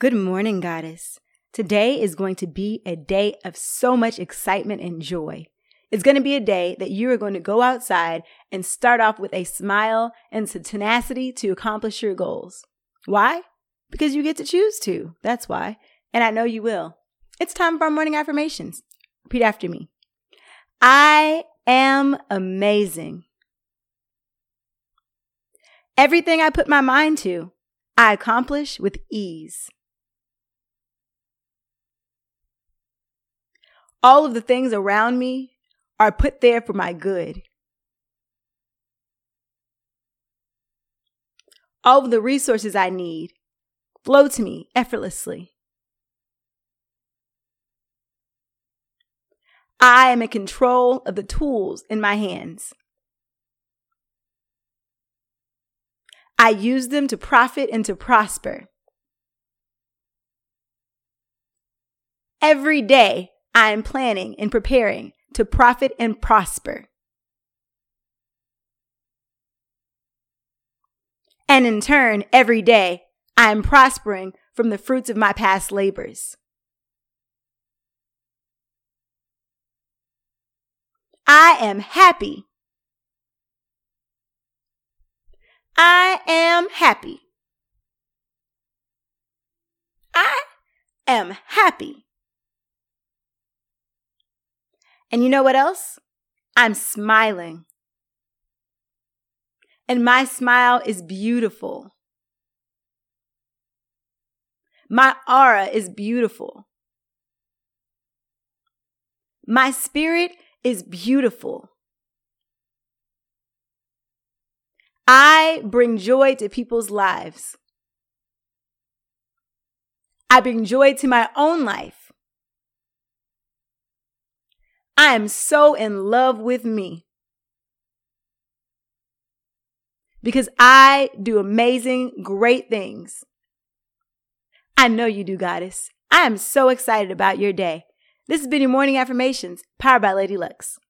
Good morning, Goddess. Today is going to be a day of so much excitement and joy. It's going to be a day that you are going to go outside and start off with a smile and some tenacity to accomplish your goals. Why? Because you get to choose to. That's why. And I know you will. It's time for our morning affirmations. Repeat after me. I am amazing. Everything I put my mind to, I accomplish with ease. All of the things around me are put there for my good. All of the resources I need flow to me effortlessly. I am in control of the tools in my hands. I use them to profit and to prosper. Every day, I am planning and preparing to profit and prosper. And in turn, every day, I am prospering from the fruits of my past labors. I am happy. I am happy. I am happy. And you know what else? I'm smiling. And my smile is beautiful. My aura is beautiful. My spirit is beautiful. I bring joy to people's lives. I bring joy to my own life. I am so in love with me. Because I do amazing, great things. I know you do, Goddess. I am so excited about your day. This has been your morning affirmations, powered by Lady Lux.